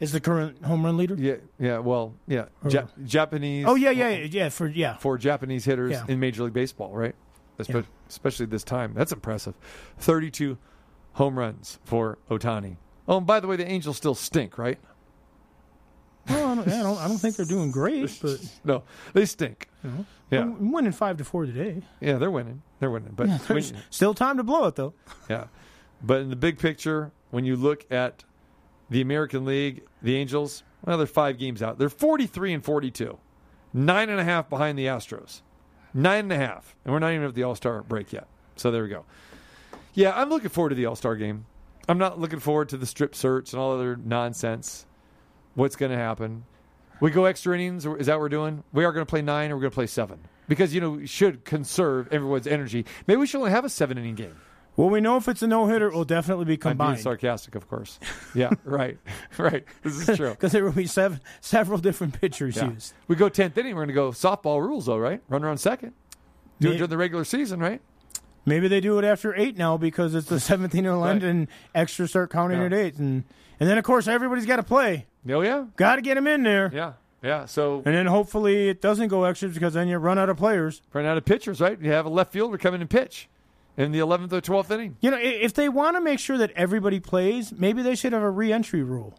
Is the current home run leader? yeah yeah well yeah ja- Japanese. Oh yeah, yeah, yeah, yeah. For yeah, for Japanese hitters Yeah. in Major League Baseball, right? Espe- Yeah. Especially this time. That's impressive. 32 home runs for Ohtani. Oh, and by the way, the Angels still stink, right? Well, I, don't, I don't. I don't think they're doing great, but No, they stink. Yeah, I'm winning five to four today. yeah, they're winning. They're winning. But There's when- still time to blow it though. yeah, but in the big picture, when you look at the American League, the Angels, well, they're five games out. They're 43 and 42, nine and a half behind the Astros, nine and a half, and we're not even at the All Star break yet. So there we go. Yeah, I'm looking forward to the All Star game. I'm not looking forward to the strip search and all other nonsense. What's going to happen? We go extra innings. Is that what we're doing? We are going to play nine, or we're going to play seven because you know we should conserve everyone's energy. Maybe we should only have a seven inning game. Well, we know if it's a no hitter, it will definitely be I'm being combined sarcastic, of course. Yeah, right, right. This is true. because there will be seven, several different pitchers Yeah. used. We go tenth inning. We're going to go softball rules, though, right? Run around second. Do it during the regular season, right? Maybe they do it after eight now because it's the 17th will end Right. and extra start counting Yeah. at eight, and and then of course everybody's got to play. Oh yeah, Got to get him in there, yeah, yeah. So and then hopefully it doesn't go extra because then you run out of players. run out of pitchers, right? You have a left fielder come in and pitch in the eleventh or twelfth inning. You know, if they want to make sure that everybody plays, maybe they should have a re-entry rule.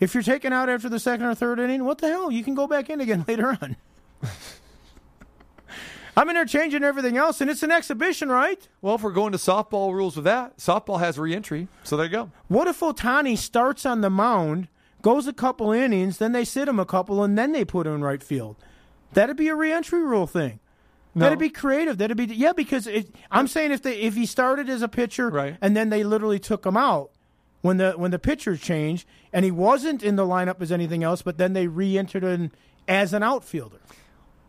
If you're taken out after the second or third inning, what the hell? You can go back in again later on. I'm in there changing everything else, and it's an exhibition, right? Well, if we're going to softball rules with that, softball has reentry. So there you go. What if Ohtani starts on the mound, goes a couple innings, then they sit him a couple, and then they put him in right field. That'd be a reentry rule thing. That'd be creative. That'd be yeah, because it, I'm saying if they if he started as a pitcher Right. and then they literally took him out when the when the pitchers changed and he wasn't in the lineup as anything else, but then they re-entered him as an outfielder.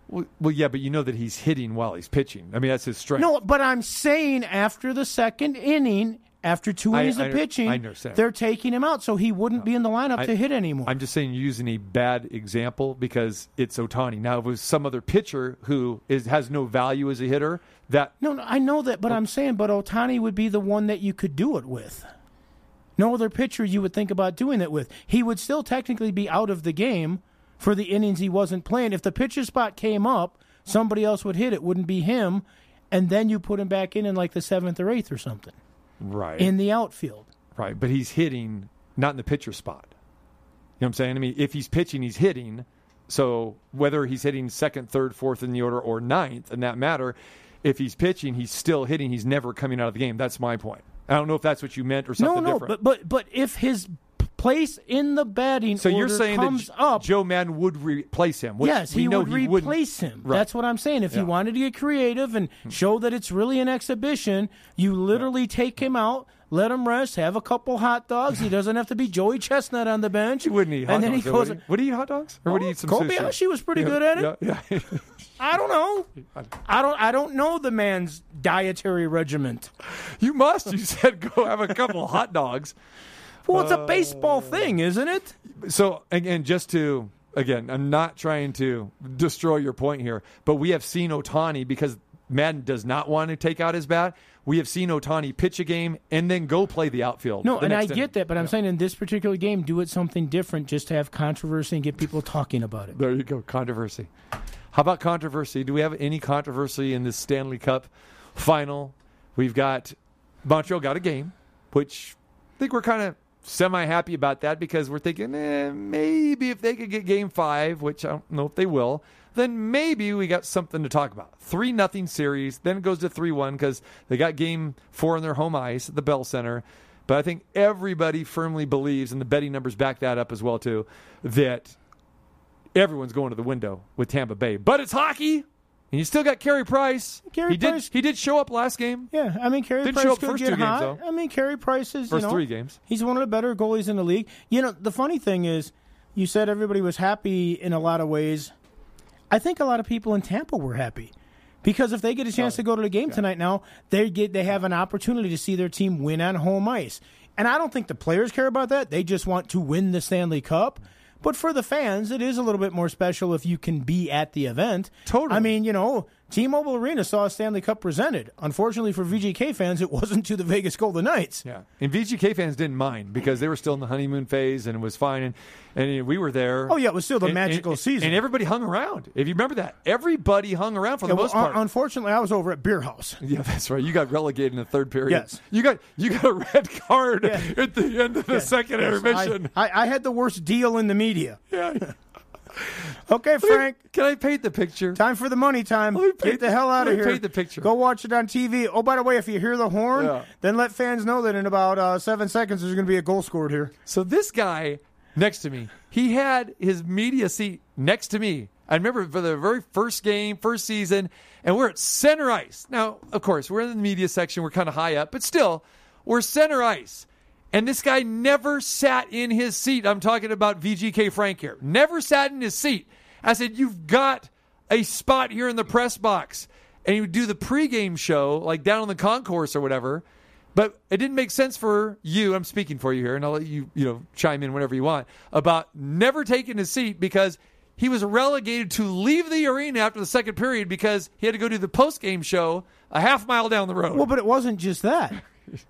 Well, well, yeah, but you know that he's hitting while he's pitching. I mean, that's his strength. No, but I'm saying after the second inning, after two innings of pitching, I understand. they're taking him out, so he wouldn't be in the lineup I- to hit anymore. I'm just saying you're using a bad example because it's Ohtani. Now, if it was some other pitcher who is has no value as a hitter, that no, no, I know that, but I'm saying, but Ohtani would be the one that you could do it with. No other pitcher you would think about doing it with. He would still technically be out of the game for the innings he wasn't playing. If the pitcher spot came up, somebody else would hit it. Wouldn't be him, and then you put him back in in like the seventh or eighth or something right, in the outfield. right, but he's hitting not in the pitcher spot. You know what I'm saying? I mean, if he's pitching, he's hitting. So whether he's hitting second, third, fourth in the order or ninth, in that matter, if he's pitching, he's still hitting. He's never coming out of the game. That's my point. I don't know if that's what you meant or No, something no, different. but but but if his place in the batting so you're order saying comes that up, Joe Maddon would replace him? Which yes, we he know would he wouldn't. replace him. Right. That's what I'm saying. If Yeah. you wanted to get creative and hmm. show that it's really an exhibition, you literally take him out. Let him rest. Have a couple hot dogs. He doesn't have to be Joey Chestnut on the bench. He wouldn't eat hot and then dogs. he goes. would, he? would he eat hot dogs? Or would he eat some Kobayashi sushi? was pretty Yeah, good at it. Yeah, yeah. I don't know. I don't. I don't know the man's dietary regiment. you must. You said go have a couple hot dogs. Well, it's a Uh, baseball thing, isn't it? So again, just to again, I'm not trying to destroy your point here, but we have seen Ohtani because Maddon does not want to take out his bat. We have seen Ohtani pitch a game and then go play the outfield. No, the and I inning. get that, but I'm saying in this particular game, do it something different just to have controversy and get people talking about it. There you go, controversy. How about controversy? Do we have any controversy in this Stanley Cup final? We've got Montreal got a game, which I think we're kind of semi happy about that because we're thinking eh, maybe if they could get game five, which I don't know if they will, then maybe we got something to talk about. Three nothing series, then it goes to three one because they got game four in their home ice at the Bell Center. But I think everybody firmly believes, and the betting numbers back that up as well too, that everyone's going to the window with Tampa Bay. But it's hockey, and you still got Carey Price. Carey he Price- did. He did show up last game. Yeah, I mean, Carey Didn't Price show up could first get two games, hot. though. I mean, Carey Price is First you know, three games. He's one of the better goalies in the league. You know, the funny thing is, you said everybody was happy in a lot of ways. I think a lot of people in Tampa were happy because if they get a chance oh, to go to the game tonight, now they get they have an opportunity to see their team win on home ice. And I don't think the players care about that. They just want to win the Stanley Cup. But for the fans, it is a little bit more special if you can be at the event. Totally. I mean, you know, T-Mobile Arena saw a Stanley Cup presented. Unfortunately for VGK fans, it wasn't to the Vegas Golden Knights. Yeah, and VGK fans didn't mind because they were still in the honeymoon phase and it was fine. And, and we were there. Oh, yeah, it was still the And- magical and- season. and everybody hung around. If you remember that, everybody hung around for Yeah, the well, most part. unfortunately, I was over at Beer House. yeah, that's right. You got relegated in the third period. Yes. you got you got a red card Yeah. at the end of the second Yes, intermission. I, I, I had the worst deal in the media. yeah. Okay, Frank, Can I paint the picture? time for the money time. Me Get paint- the hell out of me here. paint the picture. Go watch it on TV. Oh, by the way, if you hear the horn, Yeah. then let fans know that in about uh, seven seconds there's going to be a goal scored here. So this guy next to me, he had his media seat next to me. I remember for the very first game, first season, and we're at center ice. Now, of course, we're in the media section, we're kind of high up, but still, we're center ice. And this guy never sat in his seat. I'm talking about VGK Frank here. Never sat in his seat. I said, You've got a spot here in the press box. And he would do the pregame show, like down on the concourse or whatever. But it didn't make sense for you. I'm speaking for you here, and I'll let you, you know, chime in whenever you want about never taking his seat because he was relegated to leave the arena after the second period because he had to go do the post game show a half mile down the road. Well, but it wasn't just that.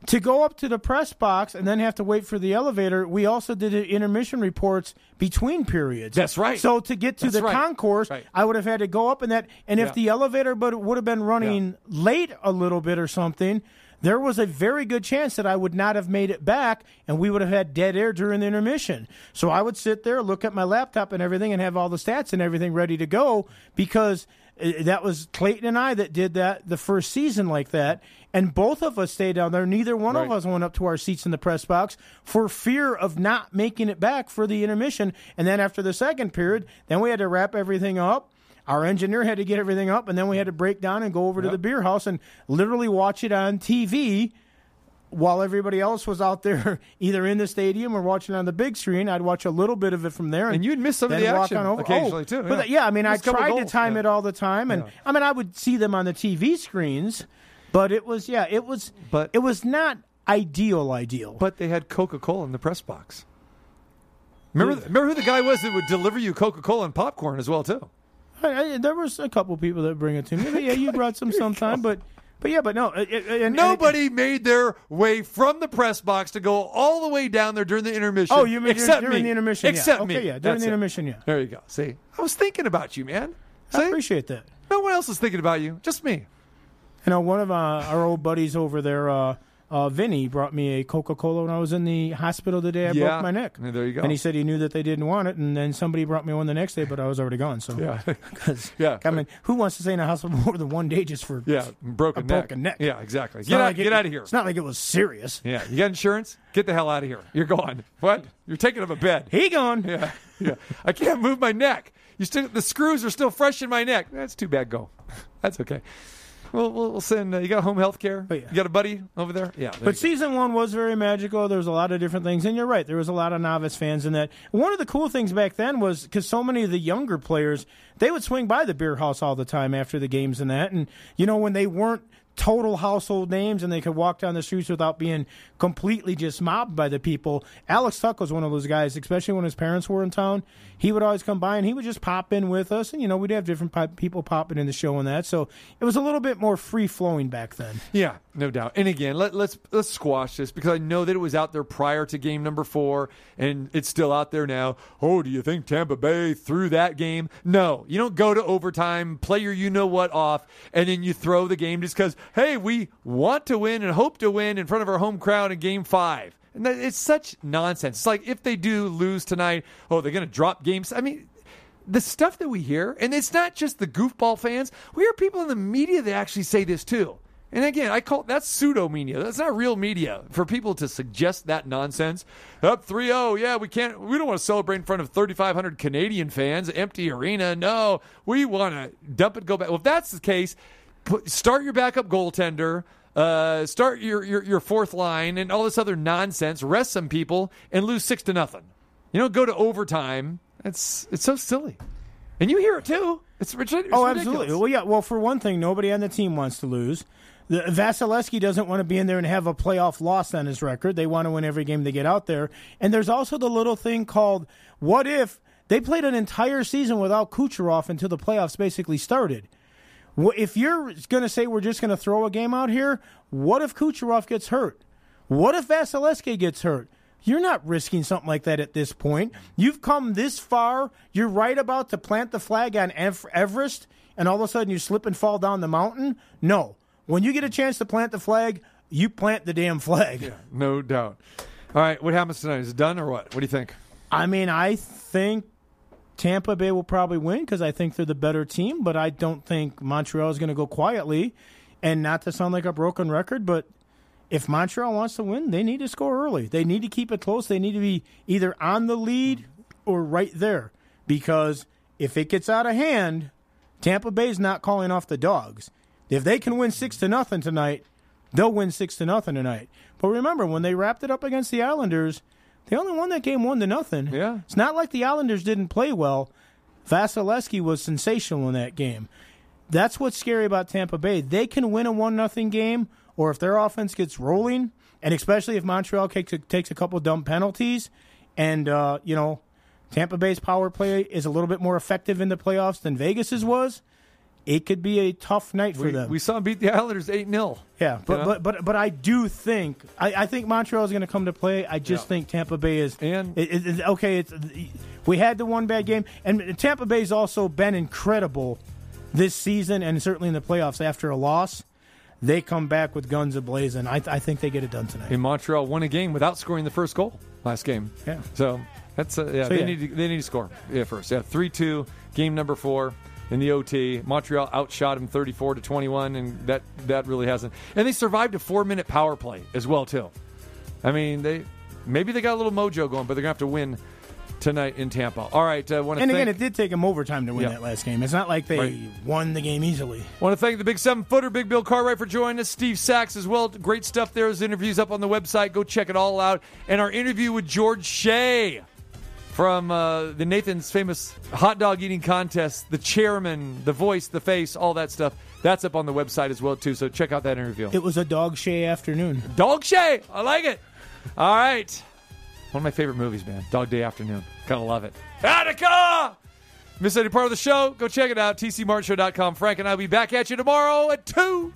To go up to the press box and then have to wait for the elevator, we also did intermission reports between periods. That's right. So to get to That's the right. concourse, Right. I would have had to go up in that. And if Yeah. the elevator but would have been running late a little bit or something, there was a very good chance that I would not have made it back, and we would have had dead air during the intermission. So I would sit there, look at my laptop and everything, and have all the stats and everything ready to go because Uh, that was Clayton and I that did that the first season like that, and both of us stayed down there. Neither one of us went up to our seats in the press box for fear of not making it back for the intermission. And then after the second period, then we had to wrap everything up. Our engineer had to get everything up, and then we had to break down and go over to the beer house and literally watch it on TV while everybody else was out there either in the stadium or watching on the big screen. I'd watch a little bit of it from there, And you'd miss some of the action on over. Oh, occasionally, Oh, too, But yeah. th- yeah, I mean, I Miss a tried to time yeah. it all the time, and Yeah. I mean, I would see them on the TV screens, but it was yeah, it was, But- it was not ideal. Ideal, But they had Coca Cola in the press box. Remember, remember who the guy was that would deliver you Coca Cola and popcorn as well too. I, I, there was a couple people that bring it to me. But yeah, you brought some sometime, but but yeah, but no, it, it, and- and it- Nobody made their way from the press box to go all the way down there during the intermission. Oh, you mean except during me. the intermission? Except yeah. Okay, me. yeah, during That's the intermission, yeah. There you go. See, I was thinking about you, man. I appreciate that. No one else is thinking about you. Just me. You know, one of uh, our old buddies over there, uh, uh, Vinny, brought me a Coca Cola when I was in the hospital the day I Yeah. broke my neck. Yeah, there you go. And he said he knew that they didn't want it, and then somebody brought me one the next day, but I was already gone. So Yeah. 'Cause, Yeah. I mean, who wants to stay in a hospital more than one day just for Yeah, broken a neck. broken neck? Yeah, exactly. It's Get out, like it- get out of here. It's not like it was serious. Yeah, you got insurance? Get the hell out of here. You're gone. What? You're taking up a bed. He gone. Yeah, yeah. I can't move my neck. You still the screws are still fresh in my neck. That's too bad. Go. That's okay. Well, we'll, send. Uh, you got home health care? Oh, yeah. You got a buddy over there? Yeah. there But season one was very magical. There was a lot of different things, and you're right. There was a lot of novice fans in that. One of the cool things back then was because so many of the younger players they would swing by the beer house all the time after the games and that, and you know when they weren't total household names and they could walk down the streets without being completely just mobbed by the people. Alex Tuch was one of those guys, especially when his parents were in town. He would always come by and he would just pop in with us, and you know we'd have different people popping in the show and that. So it was a little bit more free flowing back then. Yeah, no doubt. And again, let, let's let's squash this because I know that it was out there prior to game number four, and it's still out there now. Oh, do you think Tampa Bay threw that game? No, you don't go to overtime, play your you know what off, and then you throw the game just because hey, we want to win and hope to win in front of our home crowd in game five. And it's such nonsense. It's like if they do lose tonight, oh, they're going to drop games. I mean, the stuff that we hear, and it's not just the goofball fans. We hear people in the media that actually say this too. And again, I call that's pseudo media. That's not real media for people to suggest that nonsense. Up 3-0, yeah, we can't. We don't want to celebrate in front of 3,500 Canadian fans, empty arena. No, we want to dump it, go back. Well, if that's the case, put, start your backup goaltender. Uh, start your, your your fourth line and all this other nonsense. Rest some people and lose six to nothing. You know, go to overtime. It's it's so silly, and you hear it too. It's, it's Oh, ridiculous. absolutely. Well, yeah. Well, for one thing, nobody on the team wants to lose. The, Vasilevskiy doesn't want to be in there and have a playoff loss on his record. They want to win every game they get out there. And there's also the little thing called what if they played an entire season without Kucherov until the playoffs basically started. If you're going to say we're just going to throw a game out here, what if Kucherov gets hurt? What if Vasilevskiy gets hurt? You're not risking something like that at this point. You've come this far. You're right about to plant the flag on Everest, and all of a sudden you slip and fall down the mountain. No. When you get a chance to plant the flag, you plant the damn flag. Yeah, no doubt. All right, what happens tonight? Is it done or what? What do you think? I mean, I think Tampa Bay will probably win because I think they're the better team, but I don't think Montreal is going to go quietly. And not to sound like a broken record, but if Montreal wants to win, they need to score early. They need to keep it close. They need to be either on the lead or right there because if it gets out of hand, Tampa Bay's not calling off the dogs. If they can win six to nothing tonight, they'll win six to nothing tonight. But remember, when they wrapped it up against the Islanders, they only won that game one to nothing. Yeah. It's not like the Islanders didn't play well. Vasilevskiy was sensational in that game. That's what's scary about Tampa Bay. They can win a one nothing game, or if their offense gets rolling, and especially if Montreal takes a, takes a couple dumb penalties, and uh, you know Tampa Bay's power play is a little bit more effective in the playoffs than Vegas's was. It could be a tough night for We, them. we saw them beat the Islanders eight 0 Yeah, but, You know? but but but I do think I, I think Montreal is going to come to play. I just Yeah. think Tampa Bay is And- it, it- it- okay. It's we had the one bad game, and Tampa Bay's also been incredible this season, and certainly in the playoffs. After a loss, they come back with guns ablazing. I, I think they get it done tonight. In Montreal, won a game without scoring the first goal last game. Yeah. So that's uh, yeah. So, they yeah. need to, they need to score yeah first. Yeah, three two. Game number four. In the OT. Montreal outshot them 34 to 21, and that that really hasn't. And they survived a four minute power play as well too. I mean, they maybe they got a little mojo going, but they're gonna have to win tonight in Tampa. All right, uh, And thank, again, it did take them overtime to win Yeah. that last game. It's not like they Right. won the game easily. Want to thank the big seven footer, Big Bill Cartwright, for joining us. Steve Sax as well. Great stuff there. His interviews up on the website. Go check it all out. And our interview with George Shea from uh, the Nathan's famous hot dog eating contest, the chairman, the voice, the face, all that stuff. That's up on the website as well too. So check out that interview. It was a dog shay afternoon. Dog Shay, I like it. All right, one of my favorite movies, man. Dog Day Afternoon. Gotta love it. Attica. Miss any part of the show? Go check it out. TCMartinshow.com. Frank and I'll be back at you tomorrow at 2.